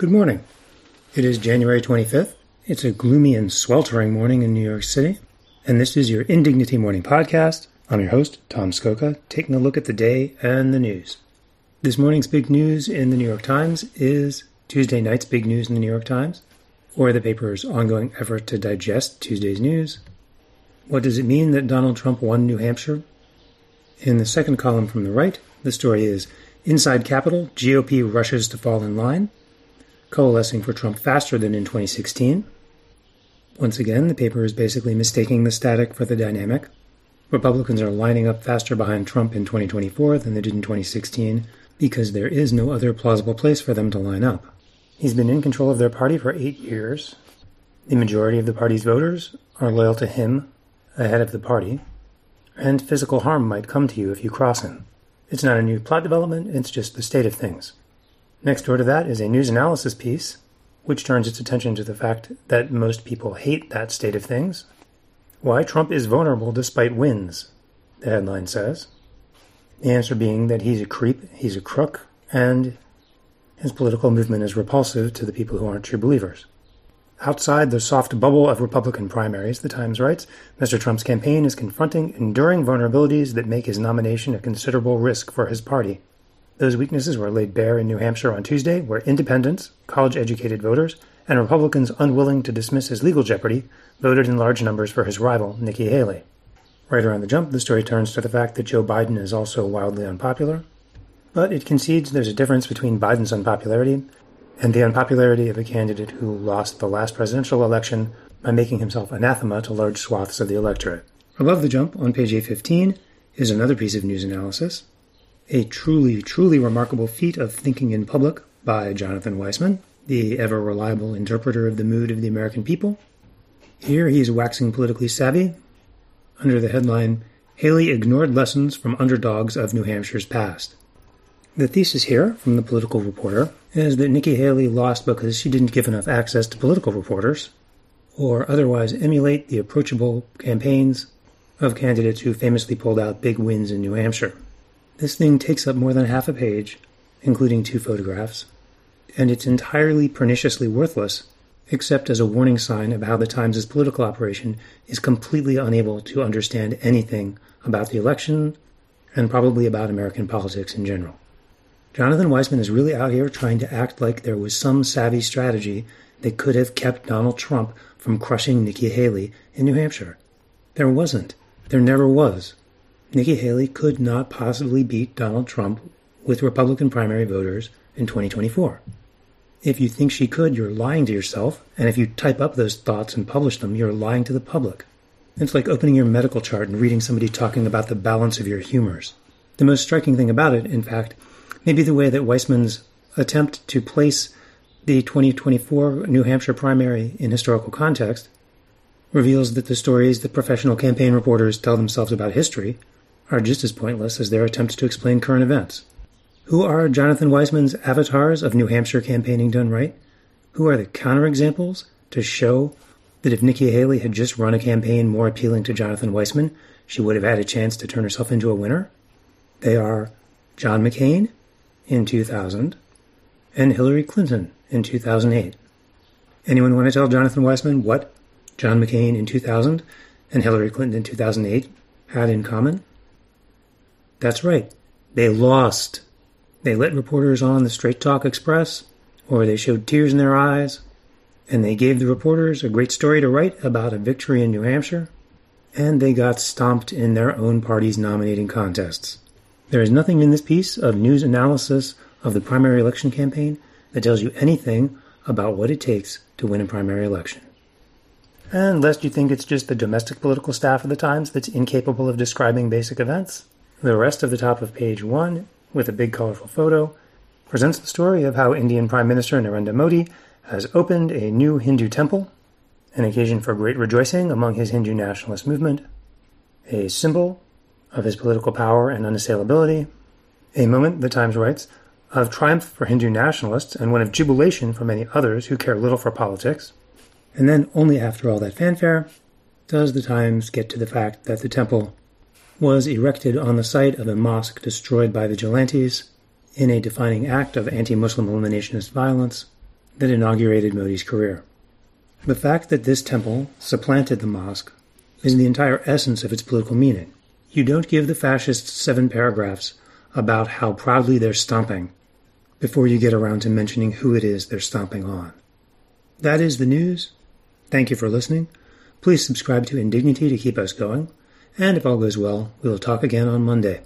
Good morning. It is January 25th. It's a gloomy and sweltering morning in New York City, and this is your Indignity Morning Podcast. I'm your host, Tom Scocca, taking a look at the day and the news. This morning's big news in the New York Times is Tuesday night's big news in the New York Times, or the paper's ongoing effort to digest Tuesday's news. What does it mean that Donald Trump won New Hampshire? In the second column from the right, the story is Inside Capitol, GOP rushes to fall in line, coalescing for Trump faster than in 2016. Once again, the paper is basically mistaking the static for the dynamic. Republicans are lining up faster behind Trump in 2024 than they did in 2016 because there is no other plausible place for them to line up. He's been in control of their party for eight years. The majority of the party's voters are loyal to him ahead of the party, and physical harm might come to you if you cross him. It's not a new plot development, it's just the state of things. Next door to that is a news analysis piece, which turns its attention to the fact that most people hate that state of things. Why Trump is vulnerable despite wins, the headline says. The answer being that he's a creep, he's a crook, and his political movement is repulsive to the people who aren't true believers. Outside the soft bubble of Republican primaries, The Times writes, Mr. Trump's campaign is confronting enduring vulnerabilities that make his nomination a considerable risk for his party. Those weaknesses were laid bare in New Hampshire on Tuesday, where independents, college educated voters, and Republicans unwilling to dismiss his legal jeopardy voted in large numbers for his rival, Nikki Haley. Right around the jump, the story turns to the fact that Joe Biden is also wildly unpopular, but it concedes there's a difference between Biden's unpopularity and the unpopularity of a candidate who lost the last presidential election by making himself anathema to large swaths of the electorate. Above the jump, on page A15, is another piece of news analysis. A truly, truly remarkable feat of thinking in public by Jonathan Weisman, the ever reliable interpreter of the mood of the American people. Here he is waxing politically savvy under the headline Haley ignored lessons from underdogs of New Hampshire's past. The thesis here from the political reporter is that Nikki Haley lost because she didn't give enough access to political reporters or otherwise emulate the approachable campaigns of candidates who famously pulled out big wins in New Hampshire. This thing takes up more than half a page, including two photographs, and it's entirely perniciously worthless except as a warning sign of how the Times' political operation is completely unable to understand anything about the election and probably about American politics in general. Jonathan Weisman is really out here trying to act like there was some savvy strategy that could have kept Donald Trump from crushing Nikki Haley in New Hampshire. There wasn't. There never was. Nikki Haley could not possibly beat Donald Trump with Republican primary voters in 2024. If you think she could, you're lying to yourself, and if you type up those thoughts and publish them, you're lying to the public. It's like opening your medical chart and reading somebody talking about the balance of your humors. The most striking thing about it, in fact, may be the way that Weisman's attempt to place the 2024 New Hampshire primary in historical context reveals that the stories that professional campaign reporters tell themselves about history are just as pointless as their attempts to explain current events. Who are Jonathan Weisman's avatars of New Hampshire campaigning done right? Who are the counterexamples to show that if Nikki Haley had just run a campaign more appealing to Jonathan Weisman, she would have had a chance to turn herself into a winner? They are John McCain in 2000 and Hillary Clinton in 2008. Anyone want to tell Jonathan Weisman what John McCain in 2000 and Hillary Clinton in 2008 had in common? That's right. They lost. They let reporters on the Straight Talk Express, or they showed tears in their eyes, and they gave the reporters a great story to write about a victory in New Hampshire, and they got stomped in their own party's nominating contests. There is nothing in this piece of news analysis of the primary election campaign that tells you anything about what it takes to win a primary election. And lest you think it's just the domestic political staff of the Times that's incapable of describing basic events, the rest of the top of page one, with a big colorful photo, presents the story of how Indian Prime Minister Narendra Modi has opened a new Hindu temple, an occasion for great rejoicing among his Hindu nationalist movement, a symbol of his political power and unassailability, a moment, the Times writes, of triumph for Hindu nationalists and one of jubilation for many others who care little for politics. And then, only after all that fanfare, does the Times get to the fact that the temple was erected on the site of a mosque destroyed by vigilantes in a defining act of anti Muslim eliminationist violence that inaugurated Modi's career. The fact that this temple supplanted the mosque is the entire essence of its political meaning. You don't give the fascists seven paragraphs about how proudly they're stomping before you get around to mentioning who it is they're stomping on. That is the news. Thank you for listening. Please subscribe to Indignity to keep us going. And if all goes well, we'll talk again on Monday.